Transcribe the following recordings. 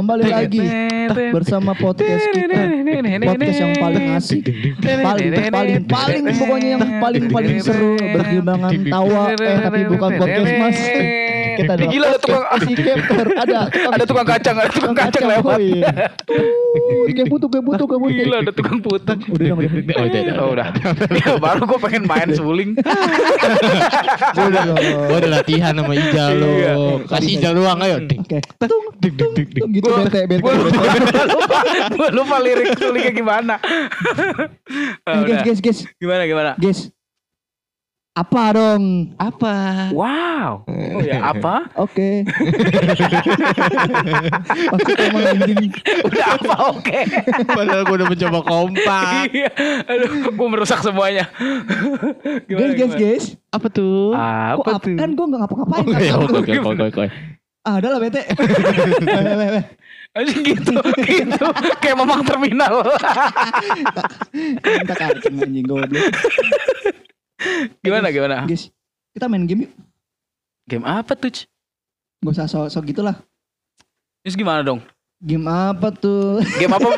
kembali lagi. bersama podcast kita. podcast yang paling asik. Paling paling paling pokoknya yang paling paling seru bergimbangan tawa eh tapi bukan podcast mas kita adalah Gila, ada tukang- si Keptor ada tukang Ada tukang kacang, ada tukang kacang lewat. oh iya Tuh, kayak butuh kayak butuh kayak butuh Gila ada tukang putar. udah dong udah oh udah udah Oh udah. Ya baru gue pengen main suling. udah Gua udah latihan sama Ijal lo. Iya. Kasih Ijal ruang ayo. Oke tung ding ding ding. gitu Gua- bete bete Gue lupa, gue lirik sulingnya gimana. Guys udah. guys guys Gimana gimana? guys apa dong Apa? Wow. Oh ya apa? Oke. Maksudnya emang anjing. Udah apa oke? Padahal gua udah mencoba kompak. Iya. Aduh, gue merusak semuanya. Guys, guys, guys. Apa tuh? Apa Kok tuh? kan gue gak ngapa-ngapain. Oke kan? oke oke oke oke. Ah, udah lah bete. Anjing gitu, gitu. Kayak memang terminal. Minta kacang anjing goblok. gimana gimana? Guys, kita main game yuk. Game apa tuh? Gak usah sok-sok gitu lah. Terus gimana dong? Game apa tuh? Game apa?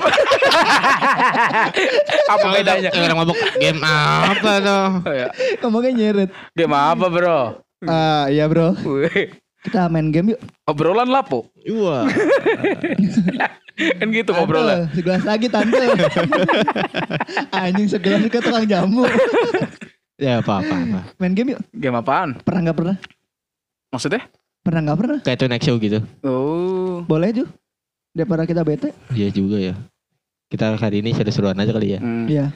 apa bedanya? Orang mabuk game apa tuh? Oh, ya. Ngomongnya nyeret. Game apa bro? Ah, iya bro. Kita main game yuk. Obrolan lapo. Wah. Kan gitu Tante, obrolan. segelas lagi tante. anjing segelas ke tukang jamu. Ya apa apa apa. main game yuk. Game apaan? Pernah gak pernah? Maksudnya? Pernah gak pernah? Kayak tuh next show gitu. Oh. Boleh tuh. Daripada kita bete. Iya juga ya. Kita hari ini seru-seruan aja kali ya. Hmm. Iya.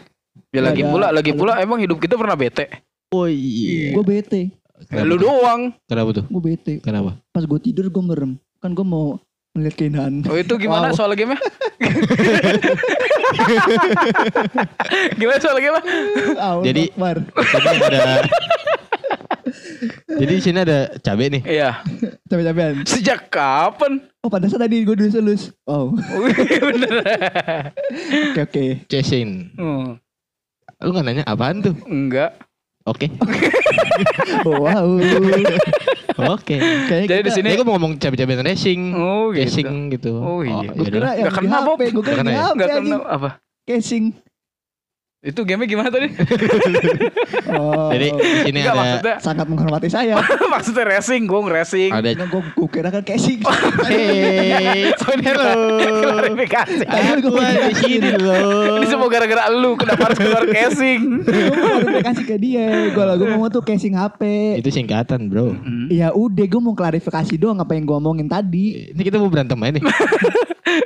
Ya lagi Ada- pula, lagi pula emang hidup kita pernah bete. Oh iya. Gue bete. Lu doang. Kenapa tuh? Gue bete. Kenapa? Pas gue tidur gue merem. Kan gue mau ngeliat keindahan. Oh itu gimana Wow. soal gamenya? gimana soal gamenya? Jadi- ada Jadi di sini ada cabe nih. Iya. Capek-capean. Sejak kapan? Oh pantesan tadi gue dulu selus. Oh. Bener. Oke oke. Cesin. Hmm, Lu nggak nanya apaan tuh? Enggak. Oke. Oh, wow. Oke. Kayaknya Jadi di sini. Ini gue mau ngomong cabe-cabe racing. Oh gitu. Casing gitu. Oh, iya. Gue yaudah. kira yang di kena, Bob. HP. Gue kira Nggak di kena ya? HP kena apa? Casing. Itu gamenya gimana tadi? Oh. Jadi di sini Enggak ada maksudnya sangat menghormati saya. maksudnya racing, gue racing. ada Nah, gue gue kira kan casing. Hey, ini hello. klarifikasi. Gue Aku di sini loh. Ini semua gara-gara lu kenapa harus keluar casing? mau kasih ke dia. Gue lah gue mau tuh casing HP. Itu singkatan, Bro. Ya udah gue mau klarifikasi doang apa yang gue omongin tadi. Ini kita mau berantem aja nih.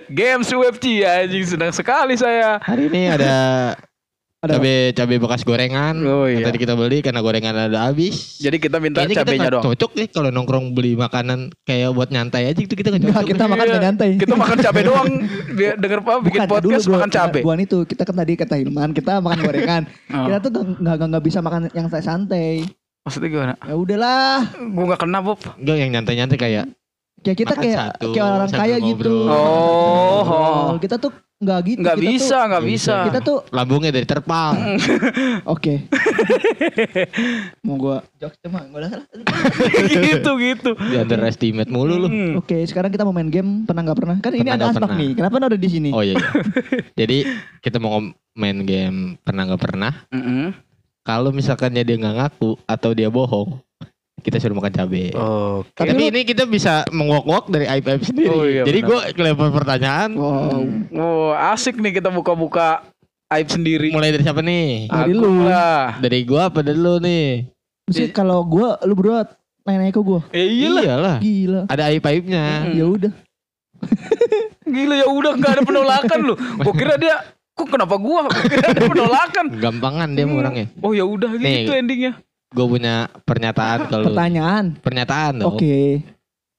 Games WebG anjing senang sekali saya. Hari ini ada Ada cabe cabe bekas gorengan. Oh, iya. Tadi kita beli karena gorengan ada habis. Jadi kita minta Kayaknya kita cabenya nggak dong. cocok nih kalau nongkrong beli makanan kayak buat nyantai aja itu kita nggak cocok. kita makan Iya. nyantai. Kita makan cabe doang. Dia denger apa bikin Bukan, podcast dulu makan cabe. Buan itu kita kan tadi kata Hilman kita makan gorengan. Oh. Kita tuh nggak nggak nggak bisa makan yang santai. Maksudnya gimana? Ya udahlah. Gue gak kena Bob. Enggak yang nyantai-nyantai kayak Kayak kita Makan kayak satu, kayak orang kaya gitu. ngobrol. Oh, oh. Kita tuh nggak gitu. Nggak Kita tuh- bisa, nggak Nggak bisa. bisa. Kita tuh lambungnya dari terpal. oke. Mau gua jokes cuma gak ada salah. gitu gitu. Di underestimate mulu lu. Hmm. Oke, sekarang kita mau main game pernah nggak pernah? Kan ini ada pernah. nih. Kenapa ada di sini? Oh iya. iya. Jadi kita mau main game pernah nggak pernah. Mm-mm. Kalau misalkan dia nggak ngaku atau dia bohong, kita suruh makan cabe. Oke. Tapi Tapi lu- ini kita bisa mengwok-wok dari aib aib sendiri. Oh, iya, Jadi gue kelempar pertanyaan. Wow. Oh, asik nih kita buka-buka aib sendiri. Mulai dari siapa nih? Dari Aku lu. lah. Dari gua apa dari lu nih? Mesti kalau gua lu berdua nanya-nanya ke gua. Ya iyalah. Iyalah. Gila. Ada aib aibnya. Mm. Ya udah. Gila ya udah nggak ada penolakan lu. Gua kira dia kok kenapa gua? Gua kira ada penolakan. Gampangan dia Hmm. orangnya. Oh ya udah Nih. gitu endingnya. Gue punya pernyataan kalau Pertanyaan. pernyataan dong. Oke.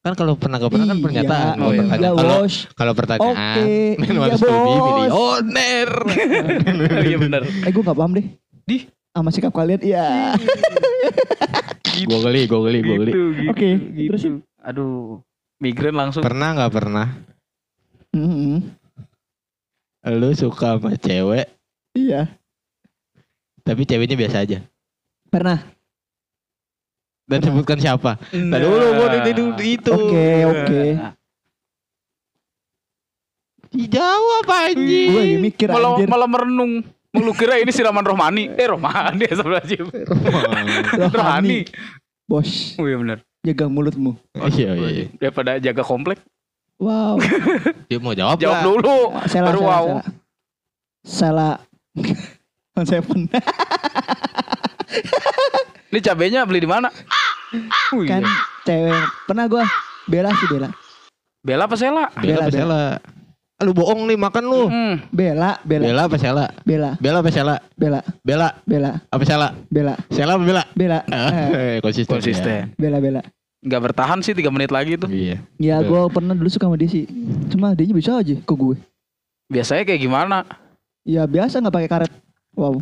Kan kalau pernah nggak pernah kan Iya, pernyataan. Oh, iya. pertanyaan. Iya, Kalau kalau pertanyaan, Oke, men iya, bos. milioner. Oh, iya benar. Eh gue gak paham deh. Di? Sama sikap kalian. Iya. gue geli, gue geli, gue geli. Gitu, gitu, Oke, gitu. terusin. Aduh. Migrain langsung. Pernah nggak pernah? Mm-mm. Lu suka sama cewek, Iya. tapi ceweknya biasa aja. Pernah. Dan sebutkan siapa. Nah. Tadi dulu gua itu itu. Oke, oke. Dijawab anjing. Gue lagi mikir Malah, anjir. malah merenung. Lu kira ini siraman rohmani? Eh rohmani sebelah Rohani. Bos, Oh iya benar. jaga mulutmu. Iya iya. iya. Daripada jaga komplek. Wow. Dia mau jawab Jawab nggak? dulu. Salah, Baru salah, wow. salah. Salah. On Seven. Ini cabenya beli di mana? Oh, kan iya. cewek pernah gua bela sih bela. Bela apa Sela? Bela Bela, apa Sela? Ah, Lu bohong nih makan lu. Hmm. Bela, bela, Bela apa Sela? bela, Bela apa Sela? bela, Bela bela, apa Sela? bela, Sela apa Bela? bela, Eh, Eh, konsisten. Konsisten. bela, bela. Nggak bertahan sih 3 menit lagi tuh. Iya. Ya gua pernah dulu suka sama dia sih. Cuma dia bisa aja ke gue. Biasanya kayak gimana? Ya biasa nggak pakai karet. Wow.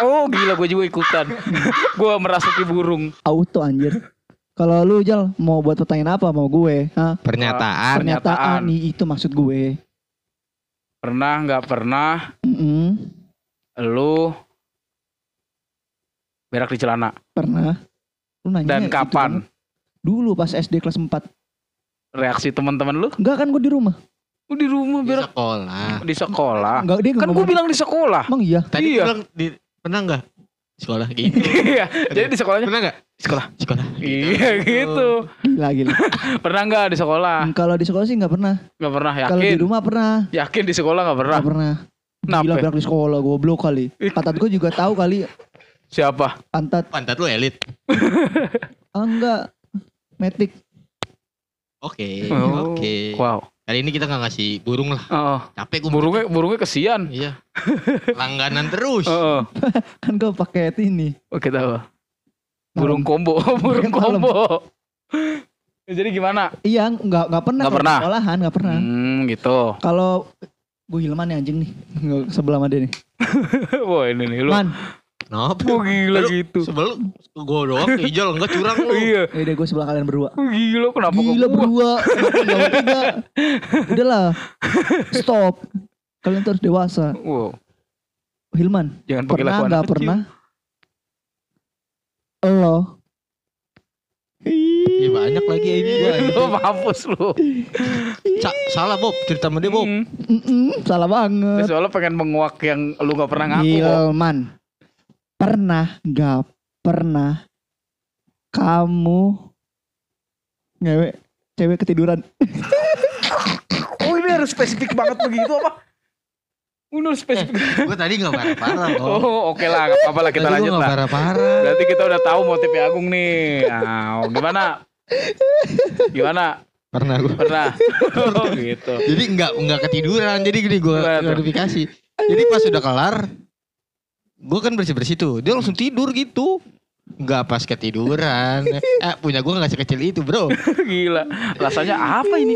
Oh gila gue juga ikutan. gue merasuki burung. Auto anjir. Kalau lu Jal mau buat pertanyaan apa mau gue? Hah? Pernyataan. Pernyataan nih itu maksud gue. Pernah nggak pernah Mm-mm. lu berak di celana? Pernah. Lu nanya Dan kapan? Dulu pas SD kelas 4. Reaksi teman-teman lu? Enggak kan gue di rumah. Oh, di rumah Di berak sekolah. di sekolah. Enggak dia nggak Kan gue bilang di sekolah. Emang iya. Tadi Iya. bilang di pernah enggak? Sekolah gitu. Iya. Jadi di sekolahnya Pernah enggak? di sekolah. Sekolah. Iya gitu. Gila gila. Pernah nggak di sekolah? Hmm, Kalau di sekolah sih nggak pernah. Nggak pernah Kalau di yakin. rumah pernah. Yakin di sekolah nggak pernah. Nggak pernah. Gila berak di sekolah goblok kali. Ih. Pantat gue juga tahu kali Siapa? pantat. Pantat lu elit. Ah, enggak. Metik. Oke. Oh, Oke. Wow. Kali ini kita nggak ngasih burung lah. Oh, Capek gue burungnya burungnya kesian. Iya. Langganan terus. Oh, Kan gue pakai ini. oke tahu. Burung combo, burung combo. Jadi gimana? Iya, nggak nggak pernah. Nggak pernah? Sekolahan nggak pernah. Hmm, gitu. Kalau gue Hilman nih anjing nih sebelah sama dia nih. Wah ini nih lu. Man, Kenapa? Oh, gila Lu gitu. Sebelum gue doang hijau enggak curang lu. Iya. ya udah gue sebelah kalian berdua. Oh, Gila kenapa ke Gila gua? berdua, kenapa nggak bertiga? Udahlah, stop. Kalian tuh harus dewasa. Wow, Hilman, jangan pakai pernah lakuan nggak kecil. pernah? Lo Iya banyak lagi ini gua. Lu mampus lu. Sa- salah Bob, cerita sama dia Bob. Hmm. Mm-mm, salah banget. Soalnya pengen menguak yang lu gak pernah ngaku. Hilman, pernah nggak pernah kamu ngewe cewek ketiduran? Oh ini harus spesifik banget begitu apa? Harus spesifik. Gue tadi enggak parah-parah Bob. Oh oke lah, gak apa-apa lah kita Tadi lanjut nggak lah. parah-parah. Berarti kita udah tahu motifnya Agung nih. Nah, gimana? Gimana? Pernah gue. Pernah? Oh gitu. Jadi enggak enggak ketiduran. Jadi gini gue klarifikasi. Jadi pas udah kelar, gue kan bersih bersih tuh. Dia langsung tidur gitu. Enggak pas ketiduran. eh punya gue nggak sekecil itu bro. Gila. Rasanya apa ini?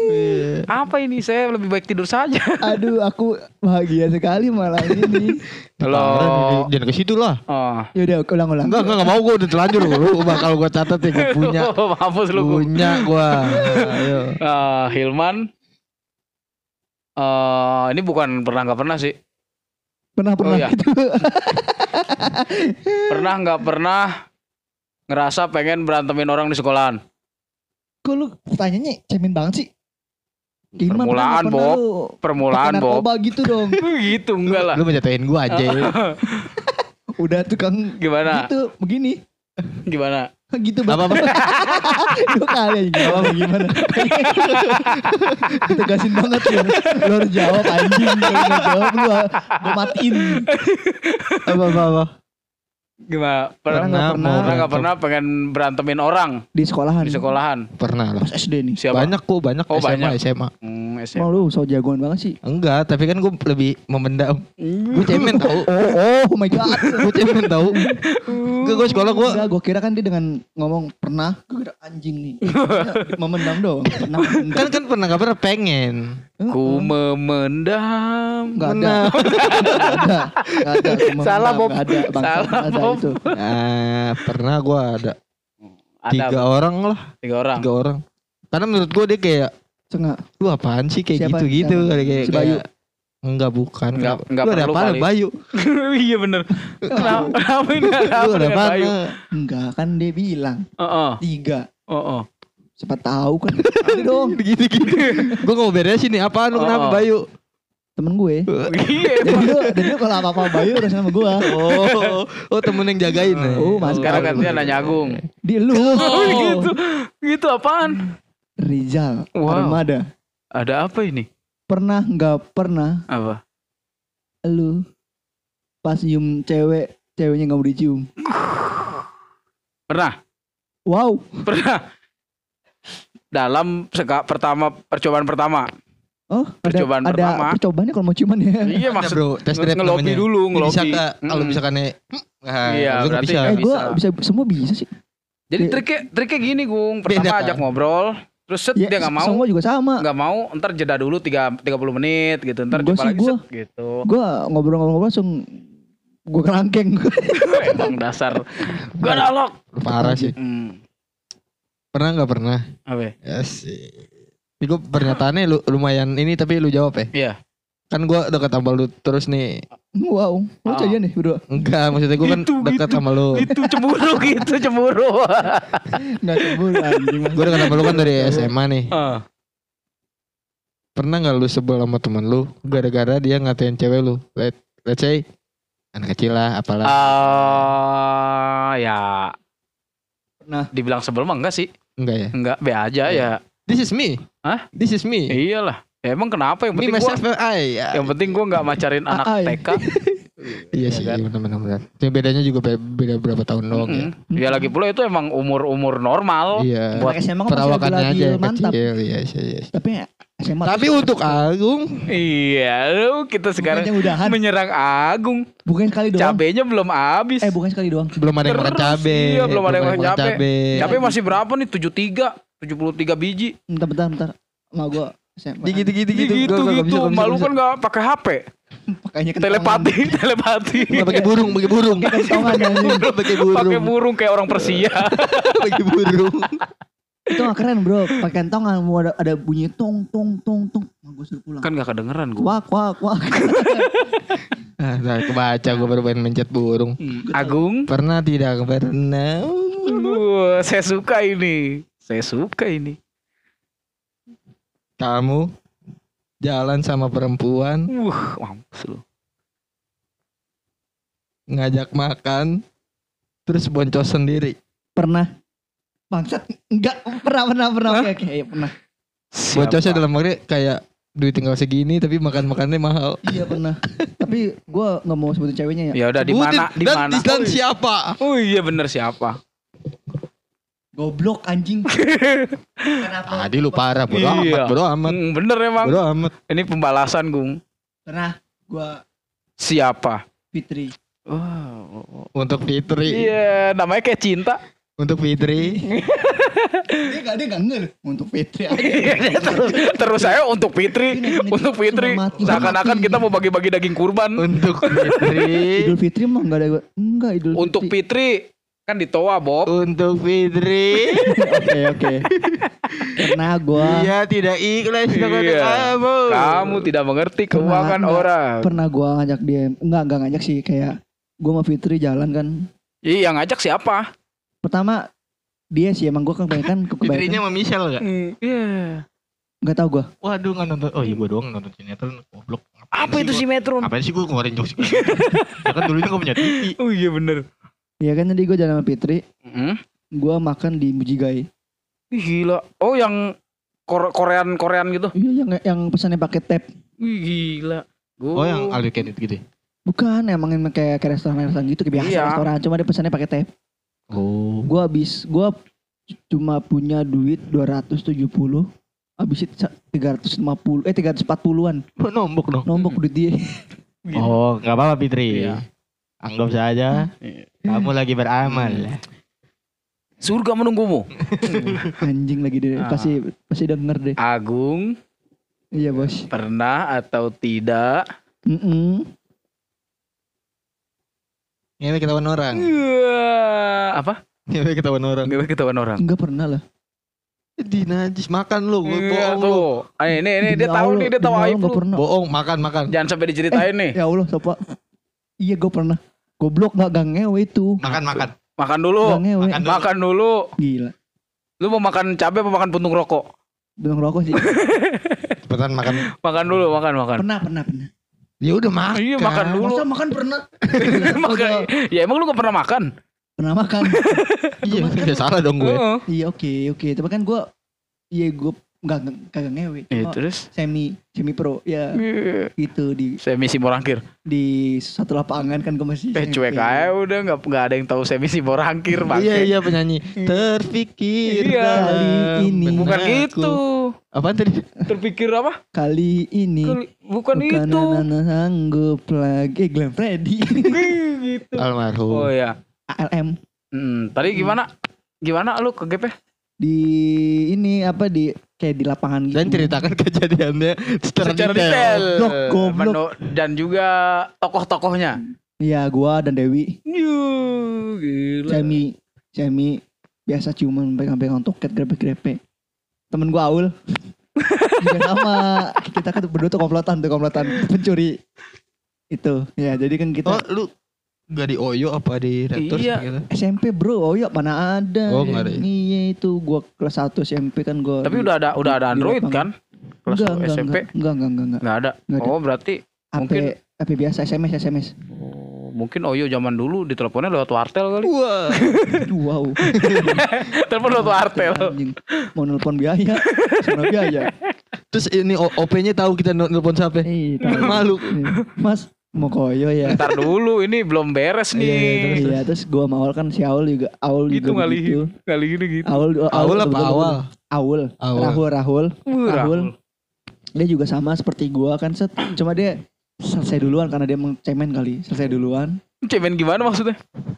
Apa ini? Saya lebih baik tidur saja. Aduh, aku bahagia sekali malam ini. Halo. Jangan ke situ lah. Oh. Yaudah, ulang-ulang. Enggak enggak enggak mau gue udah terlanjur lu bakal gue catat ya gue punya. Mampus lu. Gung. Punya gue. Ayo. Eh, Hilman. eh ini bukan pernah nggak pernah sih. Pernah pernah Oh, iya. gitu. Pernah nggak pernah ngerasa pengen berantemin orang di sekolahan? Kok lu pertanyaannya cemen banget sih? Gimana Permulaan, pernah, pernah Bob. lu Permulaan, Bob. gitu dong. gitu enggak lah. Lu mau jatuhin gue aja. ya. Udah tukang Gimana? gitu begini. Gimana? Gitu Apa apa? Dua kali aja gimana gimana. Ditegasin banget ya. Lu harus jawab anjing. Nggak jawab lu gue matiin. Apa apa apa. Gimana? Pernah Pernah nggak Pernah, pernah pernah nggak pernah pengen berantemin orang di sekolahan. di sekolahan? Pernah lah. Pas SD nih. Siapa? Banyak kok banyak Oh, SMA banyak. SMA. Hmm, Mau lu so jagoan banget sih. Enggak, tapi kan gue lebih memendam. Gue cemen tau. Oh, oh, oh my god. gue cemen tau. Enggak gue sekolah gue. Enggak, gue kira kan dia dengan ngomong pernah, gue kira anjing nih. Memendam dong. Pernah memendam. Kan kan pernah gak pernah pengen. Ku memendam. Enggak ada. Enggak ada. Salah, Bob. ada. Salah, nggak ada Bob. itu. Nah, pernah gue ada Ada tiga orang lah, tiga orang. tiga orang. Karena menurut gue dia kayak Cengak. lu apaan sih kayak Siapa? gitu gitu Siapa? kayak kayak Si Bayu. kayak- Enggak bukan. Enggak- enggak Lu ada perlu apa kali. Bayu? iya bener. Kenapa ini ada Lu apa ada dengan apa? Bayu? Enggak kan dia bilang Heeh. tiga. Heeh. Siapa tahu kan. Ada dong Gini gini. Gue gak mau beresin nih. Apaan lu Oh. kenapa Bayu? Temen gue. Iya. Dan dia, dan dia kalau apa-apa Bayu udah sama gue. Oh, oh temen yang jagain ya. Oh, mas Sekarang gantian nanya Agung. Di lu. Oh, gitu. Gitu apaan? Rizal Wow. Armada. Ada apa ini? Pernah nggak pernah Apa? lu pas nyium cewek, ceweknya nggak mau dicium. Pernah? Wow. Pernah. Dalam seka pertama percobaan pertama. Oh, ada, Percobaan ada pertama. percobaannya kalau mau ciuman ya. Iya Ada, maksud bro, tes drive ngelobi namanya. dulu, Ini Bisa ngelobi. nggak? Kalau misalkan nih, nah, Iya, lu nggak berarti bisa. Eh, gue bisa. bisa. semua bisa sih. Jadi Iya. triknya triknya gini, Gung. Pertama Beda, kan? ajak ngobrol, terus set Ya, dia nggak mau. Semua juga sama. nggak mau, ntar jeda dulu 3 30 menit gitu. Ntar Gua jumpa sih lagi gua. set gitu. Gue ngobrol-ngobrol langsung gue kerangkeng. Emang dasar. Gua nolak. Lu Parah sih. Hmm. Pernah nggak pernah? Apa? ya? Ya sih. Ini gue pernyataannya lu, lumayan ini tapi lu jawab ya. Iya. Kan gue dekat sama lu terus nih. wow. Lu Ah. jadian nih berdua. Enggak, maksudnya gue kan Gitu, dekat gitu. sama lu. Itu cemburu gitu, cemburu. Enggak cemburu anjing. Gue dekat sama lu kan dari SMA nih. Ah. Pernah nggak lu sebel sama temen lu gara-gara dia ngatain cewek lu? Let, let's say anak kecil lah, apalah. Ah, ya. Pernah. Dibilang sebel mah enggak sih? Enggak ya? Enggak, be aja ya. This is me. Hah? This is me. Iyalah. Ya, emang kenapa yang Me penting gua myself and I. Ya. yang penting gua nggak macarin anak Ai. TK. Iya Ya sih, kan? benar-benar. benar. Cuma bedanya juga be- beda berapa tahun doang ya. Mm-mm. Ya lagi pula itu emang umur-umur normal. Iya. Buat SMA kan Perawakannya aja mantap. kecil. Iya, iya, iya. Tapi SMA Tapi untuk Agung, Iya, lu kita sekarang udahan. menyerang Agung. bukan sekali doang. Cabenya belum habis. Eh bukan sekali doang. belum ada yang makan cabe. iya, belum ada yang makan cabe. Cabe masih berapa nih? 73, 73 biji. Bentar bentar bentar. Sama gue SMA. Gitu gitu gitu. Gitu gitu. Malu kan nggak pakai HP. Pakainya Telepati, telepati. Nggak pakai burung, pakai burung. Pakai burung. Pakai burung kayak orang Persia. Pakai burung. Itu gak keren bro. Pakai kentongan mau ada, ada bunyi tong tong tong tong. Nah, gue suruh pulang. kan gak kedengeran gue. Wak wak wak. Ah, Nah, kebaca gue baru pengen mencet burung. Agung. Pernah tidak pernah. Wah, saya suka ini. Saya suka ini. Kamu jalan sama perempuan Wah, mampus lu. ngajak makan terus boncos sendiri. Pernah. Bangsat. Enggak. Pernah pernah pernah. Oke oke. Iya pernah. Boncosnya dalam arti kayak duit tinggal segini tapi makan makannya mahal. Iya pernah. Tapi gue nggak mau sebutin ceweknya ya. Ya udah di mana? Di dan, mana? dan siapa? Oh iya bener siapa? Goblok anjing. Kenapa? Tadi lu parah bodo Iya. amat, bodo amat. Hmm, bener emang. Bodo amat. Ini pembalasan, Gung. Pernah. Gue Siapa? Fitri. Wow. Untuk Fitri, Iya, namanya kayak cinta. untuk Fitri. Dia gak dia gak ngel untuk Fitri aja. terus, terus saya untuk Fitri, untuk Fitri. Seakan-akan kita mau bagi-bagi daging kurban. untuk Fitri. Idul Fitri mah gak ada enggak Idul Untuk Fitri. Kan di Toa, Bob. untuk Fitri. Oke oke. Pernah gue Dia tidak ikhlas dengan Iya. kamu. Kamu tidak mengerti Pernah, keuangan enggak. orang. pernah gue ngajak dia enggak enggak ngajak sih kayak gue sama Fitri jalan kan. Iya, yang ngajak siapa? Pertama dia sih emang gue kan kebanyakan Fitrinya sama Michelle gak? Iya. nggak tahu gue. Waduh nggak nonton. Oh iya gue doang nonton sinetron. Goblok. Apa itu si Metron? Apa sih gue ngeluarin jokes gitu? ya kan dulunya gak punya TV. Oh iya bener. Iya kan tadi gue jalan sama Fitri, Hmm? gue makan di Mujigai. Ih, Gila. Oh yang Kore- Korean Korean gitu. Iya yang yang pesannya pakai tap. Wih gila. Gua- Oh yang all you can eat gitu ya? Bukan emang yang kayak kayak restoran-restoran gitu kayak biasa Iya. restoran, cuma dia pesannya pakai tap. Oh. Gue habis gue cuma punya duit 270 habis itu 350 eh 340-an Lo nombok dong. nombok duit dia Oh nggak apa-apa Fitri. Iya. Anggap saja Iya. kamu lagi beramal. Surga menunggumu. anjing lagi dia Ah. pasti pasti denger deh Agung iya bos pernah atau tidak? Mm-mm. Ngewe ketahuan orang. Iya. Apa? Ngewe ketahuan orang. Ngewe ketahuan orang. enggak pernah lah Di najis makan lu, gue Iya, bohong lu. tuh. Ah, ini ini dia tahu nih, dia tahu aib lu. pernah. Bohong, makan makan. Jangan sampai diceritain nih. Ya Allah, siapa? Iya, gue pernah. Goblok nggak gang ngewe itu. Makan makan. Makan dulu. Gang ngewe. makan dulu. Makan dulu. Gila. Lu mau makan cabai apa makan puntung rokok? Belum rokok sih. Cepetan makan. Makan dulu, makan makan. pernah, pernah, pernah. Ya udah makan. Iya, makan dulu. Masa makan pernah? Makan. Ya emang lu gak pernah makan? Pernah makan. Iya, ya salah dong gue. Heeh. iya, oke, oke. Tapi kan gue, iya gue nggak kagak ngewe. Iya, Cuma terus semi, semi pro. Ya, gitu di saya misi morangkir. di satu lapangan kan gue masih. Eh cuek aja udah nggak nggak ada yang tahu saya misi morangkir bang. Iya iya penyanyi. Terpikir Iya. Kali ini. Bukan benakku. gitu. Apaan tadi? Terpikir apa? Kali ini. Kali- Bukan, Bukan itu. anak sanggup lagi. Eh, Glenn Freddy. gitu. Almarhum. Oh ya. ALM. Hmm, tadi gimana? Gimana lu ke GP? Di ini apa di kayak di lapangan gitu. Dan ceritakan kejadiannya secara, Secara detail. detail. Goblok. Menu- Dan juga tokoh-tokohnya. Iya, gua dan Dewi. Yuh, gila. Semi, semi biasa ciuman pegang-pegang toket grepe-grepe. Temen gua Aul. Juga sama. Kita kan berdua tuh komplotan tuh komplotan pencuri. Itu. Ya, jadi kan kita Oh lu gak di Oyo apa di Raptors Iya. gitu? SMP bro, ya mana ada. Oh, nggak ada ya? Iya itu gua kelas 1 SMP kan gua. Tapi udah ada udah ada Android kan? Kelas enggak, enggak, SMP enggak, enggak, enggak, enggak, enggak. nggak ada. Nggak ada. Oh berarti HP, Mungkin- HP biasa SMS SMS. oh, mungkin Oyo zaman dulu diteleponnya lewat wartel kali. Wah. Wow. Telepon lewat wartel. Anjing. Mau nelpon biaya. Sama biaya. Terus ini OP-nya tahu kita nel- nelpon siapa? Eh, tahu. Malu. Mas mau koyo ya. Ntar dulu ini belum beres Iya, nih. iya, terus gua sama Aul kan si Aul juga Aul Gitu juga ngalihin. begitu. Kali gini gitu. Aul Awal apa awal? Aul. Awal. Rahul Rahul. Wah, Rahul. Rahul. Dia juga sama seperti gua kan set. Cuma dia selesai duluan karena dia cemen kali. Selesai duluan, Cemen gimana maksudnya?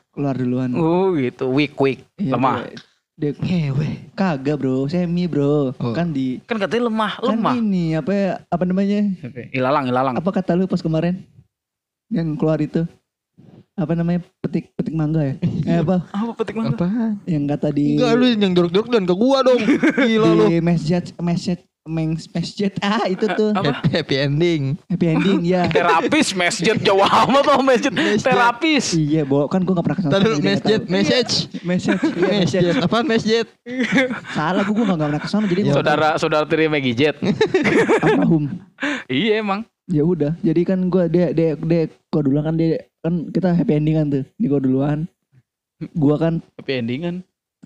keluar duluan. Oh gitu, weak weak, Iya, lemah. Dia, dia kagak bro, semi bro. Oh. Kan di Kan katanya lemah, kan lemah. ini apa ya, apa namanya? Ilalang, ilalang. Apa kata lu pas kemarin? Yang keluar itu apa namanya petik petik mangga ya? eh apa Apa petik mangga? Apaan? yang kata di Enggak lu yang jorok-jorok dan ke gua dong. Gila lu. di masjid masjid mens masjid ah itu tuh Apa? Happy, happy ending. happy ending ya Terapis, masjid jauh amat tuh masjid. Terapis. iya bo kan gua nggak pernah ke sana nggak masjid, message. masjid iya, masjid Masjid. Apaan masjid? salah gua gua nggak nggak pernah ke sana jadi Saudara saudara tiri Maggie Jet. almarhum iya emang. Ya udah jadi kan gua dia dia dia gua duluan kan dia kan kita happy ending kan tuh di gua duluan gua kan Happy endingan.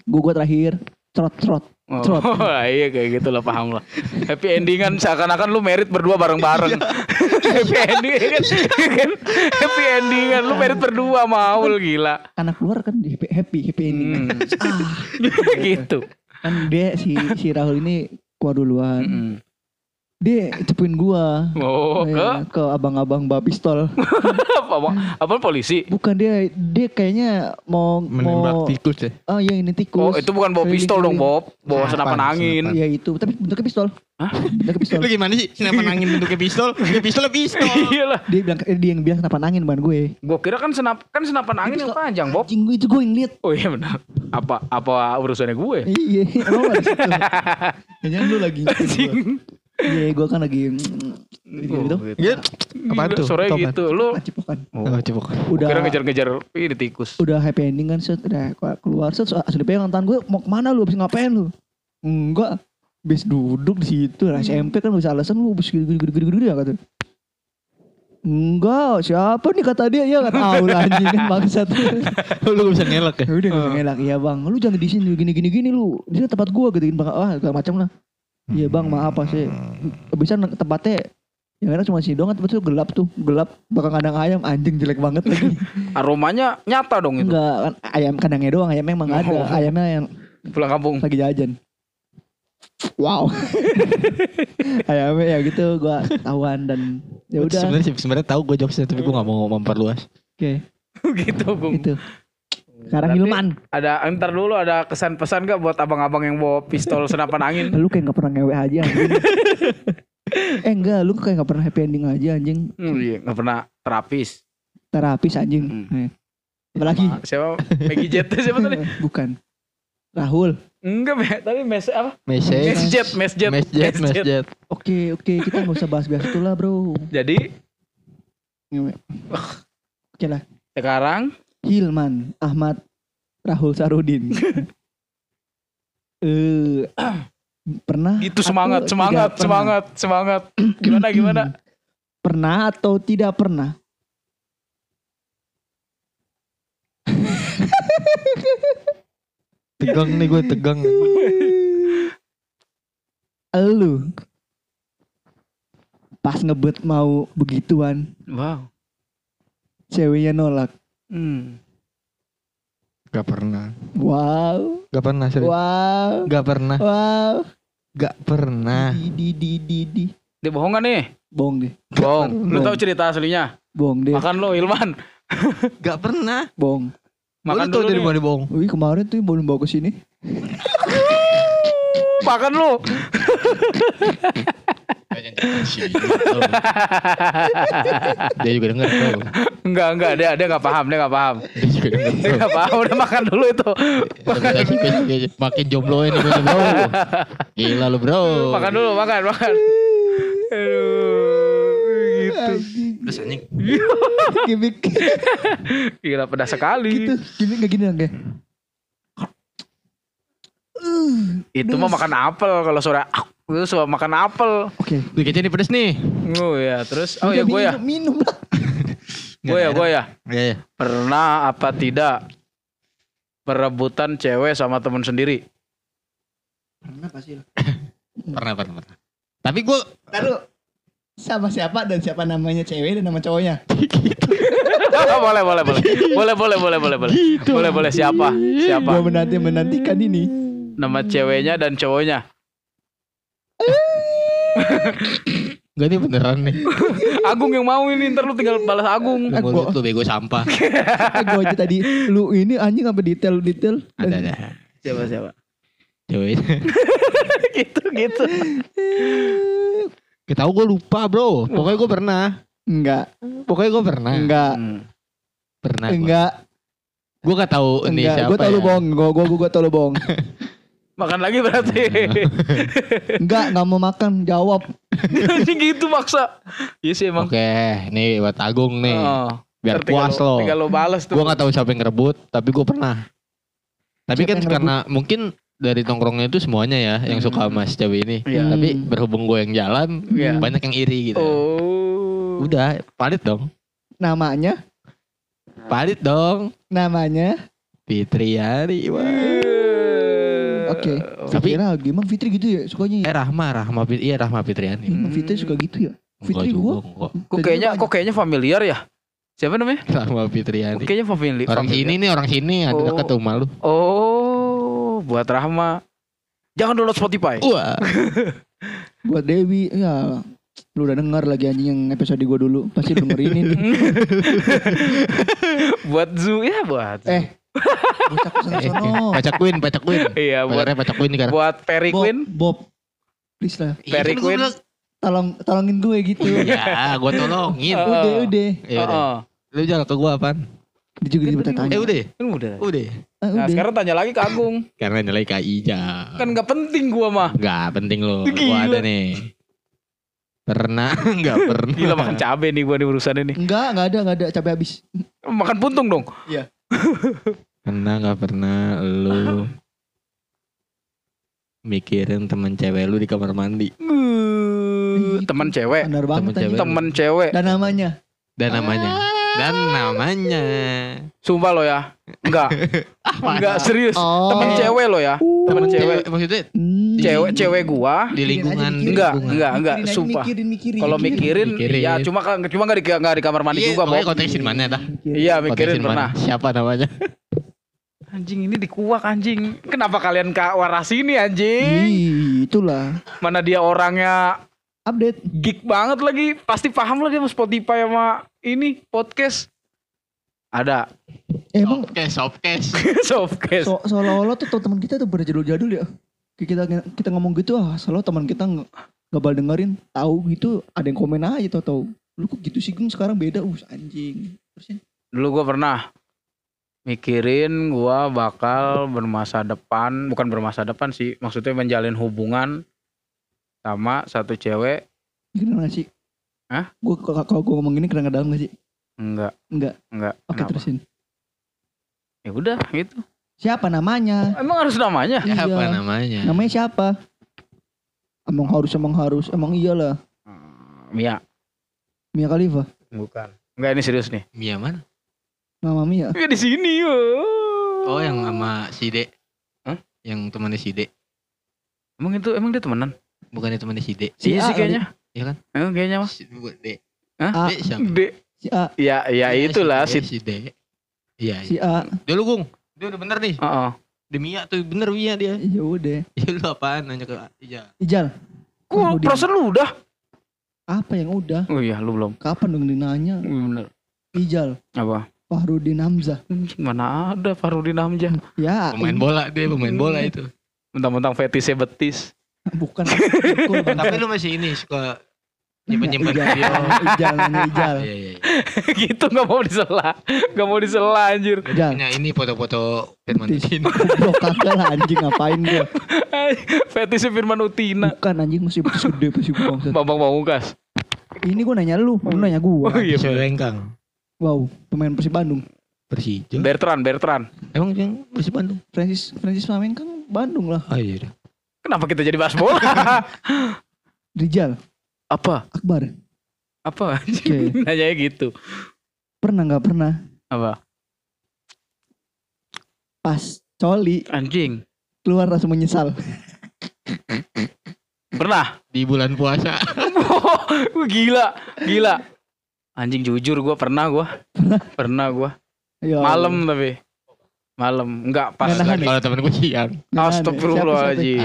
gua gua terakhir trot trot Oh, Trot. iya kayak gitu lah paham lah. Happy endingan seakan-akan lu merit berdua bareng-bareng. happy ending kan, kan happy endingan lu merit berdua maul gila. karena keluar kan di happy happy, happy ending Hmm. ah gitu. kan dia si si Rahul ini gua duluan Mm-mm. Dia cepuin gua Oh, ke Ya, ke abang-abang bawa pistol apa? Apa polisi? bukan dia dia kayaknya mau Menembak mau tikus ya. oh iya ini tikus Oh, itu bukan bawa pistol dong. Bob. Bawa Senapan, senapan angin. senapan. Iya itu tapi bentuknya pistol Hah? bentuknya pistol Lu gimana sih? Senapan angin bentuknya pistol? Ya pistol pistol. Iya lah. dia bilang eh, dia yang bilang senapan angin bukan gue Gua kira kan senap kan senapan angin yang panjang, Bob. anjing gue itu gue yang lihat Oh iya benar. Apa apa urusannya gue? iya emang ada situ kayaknya lu lagi. Iya gue kan lagi mm, gitu, gitu. Ya, apaan Gila, tuh? Sore gitu. Lu cipokan? Oh, coba. udah kira ngejar-ngejar ini tikus. udah happy ending kan set. Udah keluar set. Asli dipegang tangan gue mau ke mana lu? Habis ngapain lu? Enggak. Habis duduk di situ lah SMP kan bisa alasan lu habis gede gede gede gede ya kata enggak siapa nih kata dia? Ya nggak tahu lah anjing kan bangsat. Lu gak bisa ngelak ya? udah nggak ngelak. Iya bang. Lu jangan di sini gini gini lu. Di sini tempat gua gitu. Bang ah segala macam lah iya bang maaf apa sih bisa tempatnya yang enak cuma sih doang tempat itu gelap tuh gelap bakal kandang ayam anjing jelek banget lagi Aromanya nyata dong itu. enggak kan ayam kandangnya doang ayamnya emang ada Oh. ayamnya yang Pulang kampung. lagi jajan wow ayamnya ya gitu gua tahuan dan ya udah Sebenarnya sebenarnya tahu gue jokesnya tapi gue gak mau memperluas. oke gitu, Bung. itu sekarang Berarti- Hilman Ada ntar dulu ada kesan-pesan gak buat abang-abang yang bawa pistol senapan angin? lu kayak nggak pernah ngewe aja anjing. eh enggak lu kayak nggak pernah happy ending aja anjing Hmm, iya, gak pernah terapis. terapis anjing Hmm. Eh. apalagi Siapa? Maggie Jet siapa tadi? bukan Rahul. Enggak, Be. tapi mes apa? Message. Mesjet, mesjet, Mesjet, mesjet. Oke oke kita nggak usah bahas-bahas itu lah bro. Jadi Oke lah. sekarang Hilman Ahmad Rahul Sarudin. Eh pernah gitu atau semangat, tidak semangat, pernah? semangat, semangat. Gimana, gimana? Pernah atau tidak pernah? Tegang nih gue tegang. Lu pas ngebet mau begituan, Wow. ceweknya nolak. Hmm. Gak pernah. Wow, Gak pernah serius. wow, Gak pernah. wow. Gak pernah. Di di di di di. Dia bohong kan nih? Bohong deh, Bohong. Lu tahu cerita aslinya? bohong deh, Makan lu, Ilman. Gak pernah. bohong. Makan tuh dulu dari mana bohong. Wih kemarin tuh belum bawa ke sini. Makan lu. Dia juga denger bro. Enggak, enggak. Dia dia enggak paham, dia enggak paham. Dia juga denger Dia enggak paham. Udah makan dulu itu. Gue makin jomblo ini gue bro. Gila lu bro. Makan dulu, makan, makan. Aduh, gitu. Terus anjing. Gimik Gila pedas sekali. gitu, gimik nggak gini kayak. Itu mah makan apel kalau sore. Itu suka makan apel. Oke. Wih kayaknya ini pedes nih. Oh ya, terus oh Udah ya gue ya. minum, lah. Gue ya, gue ya. Iya iya. Pernah apa tidak perebutan cewek sama temen sendiri? Pernah pasti lah. Pernah pernah pernah. Tapi gue Taruh sama siapa dan siapa namanya cewek dan nama cowoknya. boleh, boleh, boleh. Boleh, boleh, boleh, boleh, boleh. Boleh, boleh. Siapa? Siapa? Gua menanti menantikan ini. Nama ceweknya dan cowoknya. Gak ini beneran nih. Agung yang mau ini, ntar lu tinggal balas Agung. Lu lu bego sampah. Gua aja tadi lu ini anjing apa detail detail. Ada ada. Siapa, siapa? Cewek. gitu, gitu. Kita tahu gue lupa bro. Pokoknya gue pernah. Enggak, Pokoknya gue pernah. enggak, Hmm. Pernah. enggak, Gue gak tahu ini enggak. siapa Gua tau lu ya. bohong. Gua gua gua tau lu bohong. Makan lagi berarti. Enggak, enggak mau makan. Jawab. Anjing gitu maksa. Iya sih emang. Oke, nih buat Agung nih. Oh. Biar puas lo. Tinggal lu balas tuh. Gue gak tahu siapa yang ngerebut, tapi gue pernah. Tapi Siapa kan karena mungkin dari tongkrongnya itu semuanya ya yang suka sama si cewek ini. Iya. Tapi Hmm. berhubung gue yang jalan, Iya. banyak yang iri gitu. Oh. Udah, palit dong. Namanya, Palit dong. namanya. Fitriani. Wah. Oke. Tapi- Fitri lagi. Emang Fitri gitu ya sukanya. Eh Rahma, Rahma, Fit- iya Rahma Fitriani. Emang Fitri suka gitu ya? Fitri gua. enggak. Kok kayaknya kok kayaknya familiar ya? Siapa namanya? Rahma Fitriani. kayaknya famili Orang familiar. sini nih, orang sini ada Oh. dekat rumah lu. Oh, buat Rahma. Jangan download Spotify. Wah. Buat Dewi, ya lu udah denger lagi anjing yang episode gua dulu. Pasti lu dengerin ini. buat Zu ya buat. Zu. eh, bocah sono. Pacak Queen, Pacak Queen. Iya buat Pacak Queen nih kan. buat Perry Bob, Queen. Bob. Please lah. Perry Iya, kan Queen. Tolong tolongin gue gitu. Ya, gue tolongin. Oh. udah, udah. Ya udah. Heeh. Lu jangan ke gua apaan? Dia juga dia tanya. Eh udah, Kan udah. udah. Ah, Nah, udah. sekarang tanya lagi ke Agung. Karena nilai KI aja. Kan nggak penting gua mah. Gak penting lo. Gua ada nih. Pernah nggak pernah. Gila makan cabe nih gua nih urusan ini. Enggak, enggak ada, enggak ada cabai habis. Makan puntung dong. Pernah nggak pernah lu mikirin temen cewek lu di kamar mandi teman cewek. Benar banget cewek. Temen cewek. Dan namanya. dan namanya dan namanya Sumpah lo ya. Enggak. Enggak serius. Oh. Temen cewek lo ya. Temen cewek. maksudnya Hmm. Cewek cewek gua. di lingkungan Enggak, enggak, enggak, sumpah. Kalau mikirin, Mikirin. ya cuma kan cuma enggak di enggak di kamar mandi iya, juga, pokoknya konteksnya mana dah Iya, mikirin pernah. siapa namanya Anjing ini dikuak anjing. Kenapa kalian ke waras ini anjing? Ih, itulah. Mana dia orangnya Update. geek banget lagi. Pasti paham lah dia sama Spotify sama ini podcast. Ada. Eh, emang Softcase Softcase Softcase. so, seolah-olah tuh teman kita tuh berjadul-jadul ya. Kayak Kita kita ngomong gitu ah, selalu teman kita nggak nggak bakal dengerin, tahu gitu ada yang komen aja tau tahu. Lu kok gitu sih Gung sekarang beda, uh anjing. Terusnya Dulu gua pernah mikirin gua bakal bermasa depan, bukan bermasa depan sih, maksudnya menjalin hubungan sama satu cewek. Gak sih? Hah? Gue kalau gue ngomong gini keren dalam gak sih? Enggak, Enggak. enggak. Oke Kenapa? terusin. Ya udah gitu. Siapa namanya? Emang harus namanya? Iya. Apa namanya? Namanya siapa? Emang harus, emang harus, emang iyalah. Hmm, Mia. Mia Khalifa. Bukan. Enggak ini serius nih. Mia mana? Mama Mia. Ya di sini yo. Oh yang sama si De. Hah? Yang temannya si De. Emang itu emang dia temenan? Bukannya temannya si De. Si iya A sih kayaknya. Iya kan? Emang kayaknya mah. Si De. Hah? De siapa? D. Si A, Ya, ya Iya, itulah si si. Si De. Iya. si iya. A. Dia lu Gung. Dia udah bener nih. Heeh. Dia Mia tuh bener Mia dia. Ya udah. Ya lu apaan nanya ke Ija. Ijal. Kok Kamu di- perasaan lu udah? Apa yang udah? Oh iya, lu belum. Kapan dong dinanya? Bener. Ijal. Apa? Fahrudin Hamzah. Mana ada Farudin Hamzah. Ya. Pemain bola dia pemain bola itu. Mentang-mentang fetisnya betis. Bukan. Tapi lu masih ini suka nyimpen-nyimpen Ijal, video. Ijal, Ijal. Iya iya. iya. gitu nggak mau disela. Nggak mau disela anjir. Ijal. Punya ini foto-foto Firman. Utina. Goblok kagak lah anjing ngapain gua. fetisnya Firman Utina. Bukan anjing masih gede pasti gua bangsat. Bambang Pamungkas. Ini gua nanya lu, lu nanya gua. Oh iya. Lengkang. Wow, pemain Persib Bandung. Persija. Bertrand, Bertrand. Emang yang Persib Bandung? Francis Francis Mameng kan Bandung lah. Oh iya. iya. Kenapa kita jadi bahas bola? Rijal, Apa? Akbar. Apa? Oke. Nanya gitu. Pernah nggak pernah Apa? pas coli Anjing. keluar langsung menyesal. Pernah? Di bulan puasa. Gila, gila. Anjing jujur gua pernah gua. Pernah gua. Ya Malam tapi. Malam, enggak pas Nggak nahan lagi. Kalau temen gue siang. Allah. Astagfirullahaladzim.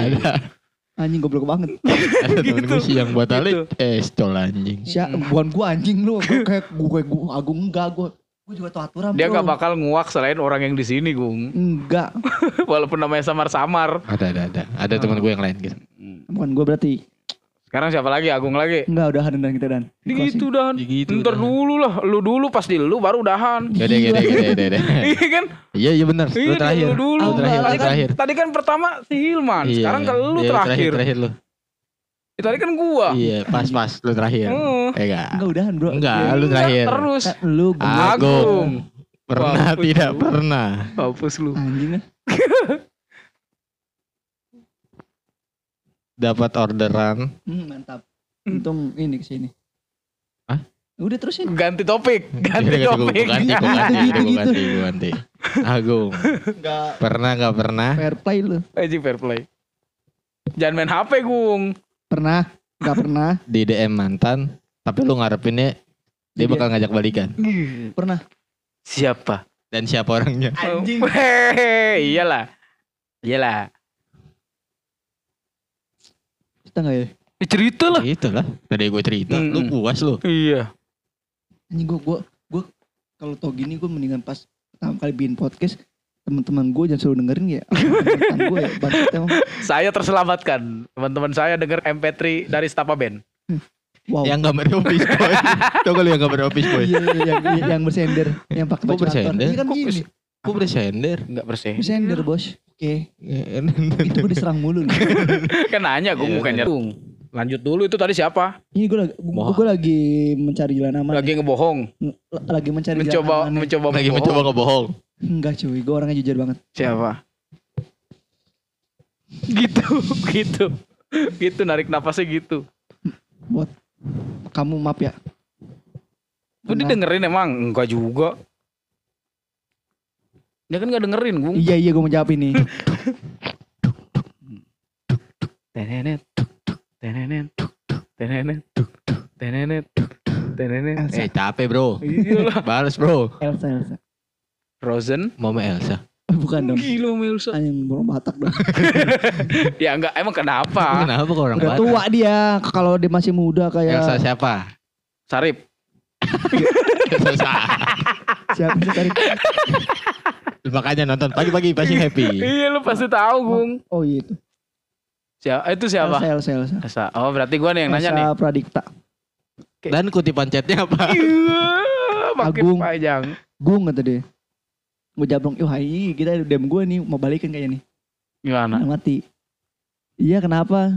Anjing goblok banget. Ada temen gue Gitu. siang buat Gitu. alik. Eh, stol anjing. Siapa? Bukan gua anjing lu. Gua kayak gua, kayak gua agung enggak gua. Gua juga tahu aturan. Dia bro. nggak bakal nguak selain orang yang di sini, Gung. Enggak. Walaupun namanya samar-samar. Ada, ada, ada. Ada temen gue yang lain gitu. Bukan gua berarti. Sekarang siapa lagi? Agung lagi. Enggak udahan dan kita dan. Gitu dan. Gitu Ntar dulu lah, lu dulu pas di lu baru udahan. Gede, gede, gede, gede, gede. Iya kan? Iya, iya benar. Lu Iya, terakhir. lu dulu. Lu terakhir, tadi, kan, terakhir. tadi kan pertama si Hilman, Iya. sekarang ke lu Iya, terakhir. Terakhir lu. Ya, tadi kan gua. Iya, pas-pas lu terakhir. Hmm. Eh, enggak. Enggak udahan, Bro. Enggak, Ya, lu terakhir. Terus. eh, Lu. Agung. Pernah, tidak lu. pernah. Hapus lu. Anjing ah. Dapat orderan. Hmm, mantap. Untung ini ke sini. Hah? Udah terusin. Ganti topik, ganti Iya, Gue topik. ganti, gue ganti, gue gitu. ganti, gue ganti. Agung. Enggak Pernah nggak pernah? fair play lu. Anjing fair play. Jangan main HP, Gung. Pernah? Enggak pernah. di DM mantan, tapi lu ngarepinnya dia bakal ngajak balikan. Pernah. Siapa? Dan siapa orangnya? Anjing. Hehehe, iyalah. Iyalah. Kita enggak ya? Ya, cerita lah. Itu lah. Tadi gue cerita, lu Mm-mm. puas lu. Iya. Anjing gua gua gua kalau tau gini gua mendingan pas pertama kali bikin podcast teman-teman gue jangan selalu dengerin ya gue ya banget emang Saya terselamatkan. Teman-teman saya denger MP3 dari Stapa Band. wow Yang gambar office boy. Coba lu yang gambar office boy. iya iya, yang, yang, yang bersender yang pakai baju bersender? iya kan Kok gini Kok bersender? Enggak bersih. bersender bos oke itu gue diserang mulu nih. kan nanya gue Iya, bukannya. Gung. Lanjut dulu itu tadi siapa? ini gue lagi gua lagi mencari jalan aman Lagi ngebohong. lagi mencari Mencoba jalan aman mencoba Lagi membohong. mencoba ngebohong. enggak cuy gue orangnya jujur banget Siapa? gitu, gitu. Gitu narik napasnya gitu. buat kamu maaf ya Lu didengerin emang? Enggak juga. Dia kan gak dengerin, Gung. iya iya gue mau jawab ini Tenenet, tenenet, tenenet, tenenet, tenenet. Elsa Eh capek bro. Balas bro. Elsa Elsa Frozen. Mama Elsa. bukan dong Gila Melsa. Anjing burung Batak dong Ya enggak, emang kenapa? Kenapa kok orang udah Batak? tua dia kalau dia masih muda kayak Elsa siapa? Sarip. Elsa. siapa sih tadi Makanya nonton pagi-pagi pasti happy. Iya lu pasti tahu, Gung. oh iya itu Siapa? Itu siapa? Elsa Elsa Elsa. Oh, berarti gua nih yang nanya nih. Elsa Pradikta Dan kutipan chatnya apa? Iya, makin Agung. panjang. Gung kata dia gue jablong yuk hai kita dem gue nih mau balikan kayaknya nih Gimana? Udah mati iya kenapa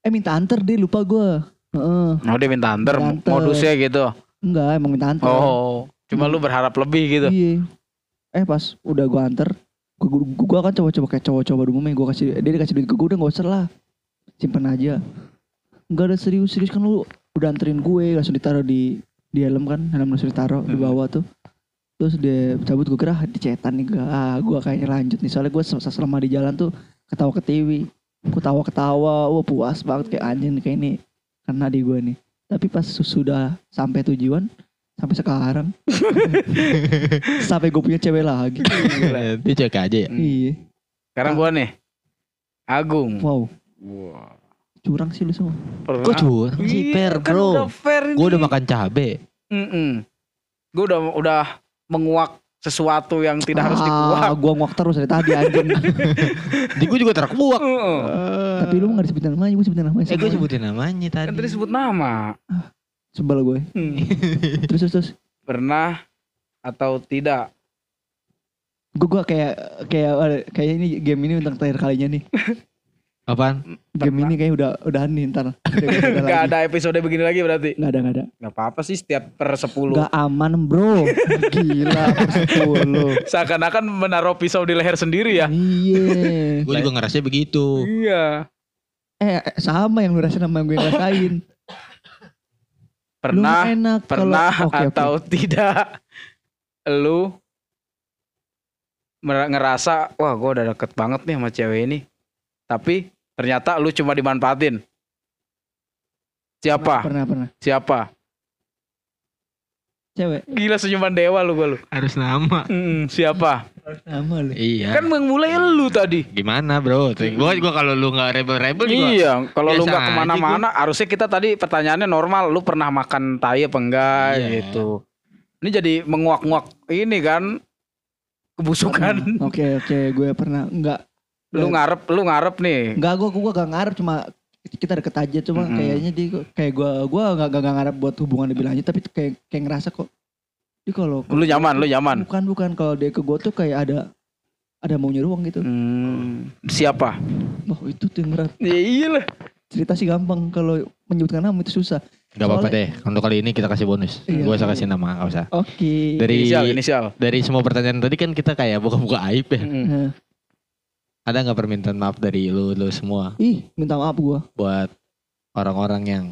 eh minta anter deh lupa gue Heeh. Oh dia minta anter, Minta anter. modusnya gitu. enggak emang minta anter Oh, cuma lu berharap lebih gitu. iya eh pas udah gue anter gue, gue, gue kan coba-coba kayak cowok-cowok di umumnya gue kasih dia dikasih duit ke gue udah gak usah lah. Simpen aja. Enggak ada serius-serius kan lu udah anterin gue langsung ditaruh di di helm kan helm langsung ditaruh di Hmm. bawah tuh. Terus dia cabut gue kira dicetan nih gue ah gue kayaknya lanjut nih. Soalnya gue selama di jalan tuh ketawa ke TV ketawa ketawa wah puas banget kayak anjing kayak ini karena di gue nih. Tapi pas sudah sampai tujuan sampai sekarang sampai gue punya cewek lagi Dia cek aja ya. Iya Sekarang gua nih. Agung. wow Wah. curang sih lu semua Pernah. Kok curang sih, Iya, fair kan bro. udah fair ini. Gue udah makan cabe. Gua udah udah menguak sesuatu yang tidak harus dikuak. ah, gua nguak terus dari tadi anjing Di gue juga terkuak. Heeh. tapi lu nggak disebutin namanya gue sebutin namanya Eh gue semuanya. sebutin namanya tadi. Kan tadi sebut nama. Sebel gue Hmm. terus terus terus Pernah atau tidak? gue gua kayak kayak kayak ini game ini untuk terakhir kalinya nih Apaan? game Pernah. ini kayak udah udahan nih ntar Gak lagi. ada episode begini lagi berarti. nggak ada nggak ada Gak apa-apa sih setiap per 10. nggak aman bro gila per sepuluh Seakan-akan menaruh pisau di leher sendiri ya. iya Gue juga ngerasa begitu. Iya. eh eh, sama yang lu rasain sama yang gue rasain Lu Pernah enak kalau- pernah Oke, oke. atau tidak? Lu ngerasa wah gue udah deket banget nih sama cewek ini. Tapi ternyata lu cuma dimanfaatin. Siapa? Pernah pernah siapa? Cewek. Gila senyuman dewa lu gue lu. Harus nama. Hmm, siapa sama lu Iya. kan yang mulai lu tadi Gimana bro? Gue gua kalau lu nggak rebel-rebel juga. iya kalau lu nggak ke mana-mana harusnya kita tadi pertanyaannya normal lu pernah makan tai apa enggak Iya. gitu ini jadi menguak-nguak ini kan kebusukan oke oke gue pernah nggak lu ngarep lu ngarep nih Enggak, gua gua gak ngarep cuma kita deket aja cuma Mm-mm. kayaknya dia kok- kayak gua gua gak, gak, gak ngarep buat hubungan lebih lanjut tapi kayak kayak ngerasa kok dia kalau lu nyaman lu nyaman bukan bukan kalau dia ke gua tuh kayak ada ada maunya doang gitu. Hmm, siapa Wah itu tuh yang berat. ya iyalah Cerita sih gampang kalau menyebutkan nama itu susah. Gak apa-apa deh. Untuk kali ini kita kasih bonus. Iya. Gue usah kasih nama, gak usah. Oke. Dari inisial inisial dari semua pertanyaan tadi kan kita kayak buka-buka aib ya. Nah, Ada nggak permintaan maaf dari lu lu semua ih minta maaf gua buat orang-orang yang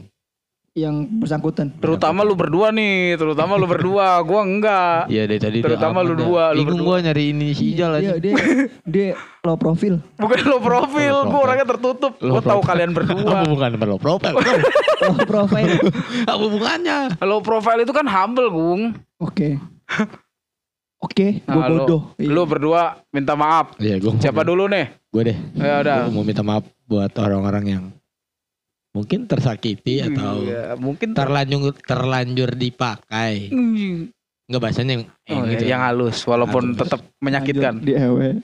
yang bersangkutan. terutama lu berdua nih terutama lu berdua gua enggak Iya dari tadi Terutama lu dua, lu berdua. gue nyari ini si Ijal aja. Dia dia dia low profil. bukan lo profil Lo gua profil. orangnya tertutup Lo gua tahu profil. kalian berdua Apa bukan lo profil? Low profil. Apa hubungannya? lo profile itu kan humble gung Oke. Oke, gua Nah, lu- bodoh. Iya. lu berdua minta maaf Iya gue siapa dulu nih Gue deh. ya udah mau minta maaf buat orang-orang yang mungkin tersakiti atau Iya, mungkin terlanjur terlanjur dipakai. Hmm. Enggak bahasanya yang, Oh, yang gitu. yang halus walaupun Halus. tetap menyakitkan Di ewe.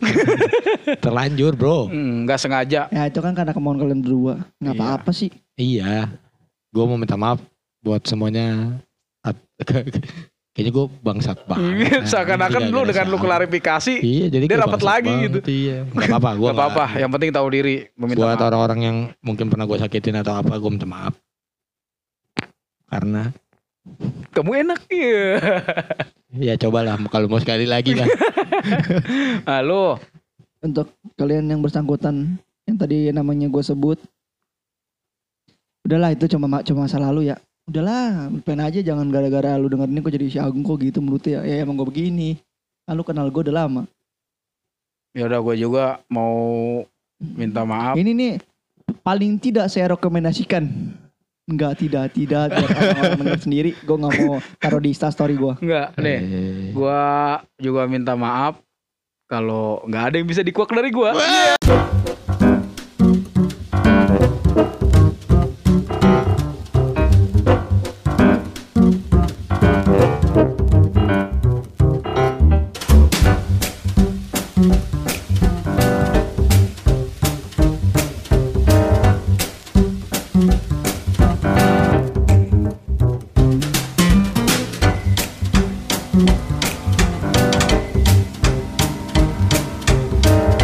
terlanjur, Bro. Hmm, nggak sengaja Ya itu kan karena kemauan kalian berdua. Nggak Iya. apa-apa sih. Iya. Gue mau minta maaf buat semuanya. Kayaknya gue bangsat banget. Nah, seakan-akan ini lu dengan lu klarifikasi Iya, jadi dia dapat lagi banget, gitu. Iya. Gak apa-apa, gue Gak apa-apa, yang penting tahu diri meminta Buat orang-orang yang mungkin pernah gue sakitin atau apa, gue minta maaf. Karena Kamu enak ya. ya cobalah kalau mau sekali lagi lah. Halo. Untuk kalian yang bersangkutan yang tadi namanya gue sebut. Udahlah itu cuma ma- cuma masa lalu ya. Udahlah, lupain aja jangan gara-gara lu denger ini kok jadi si Agung kok gitu menurutnya. Ya emang gue begini. Kan lu kenal gue udah lama. Ya udah gue juga mau minta maaf. Ini nih paling tidak saya rekomendasikan. Enggak, tidak, tidak. Biar orang-orang denger sendiri. Gue nggak mau taruh di story gue. Enggak, nih. Eh, Gua juga minta maaf kalau nggak ada yang bisa dikuak dari gua.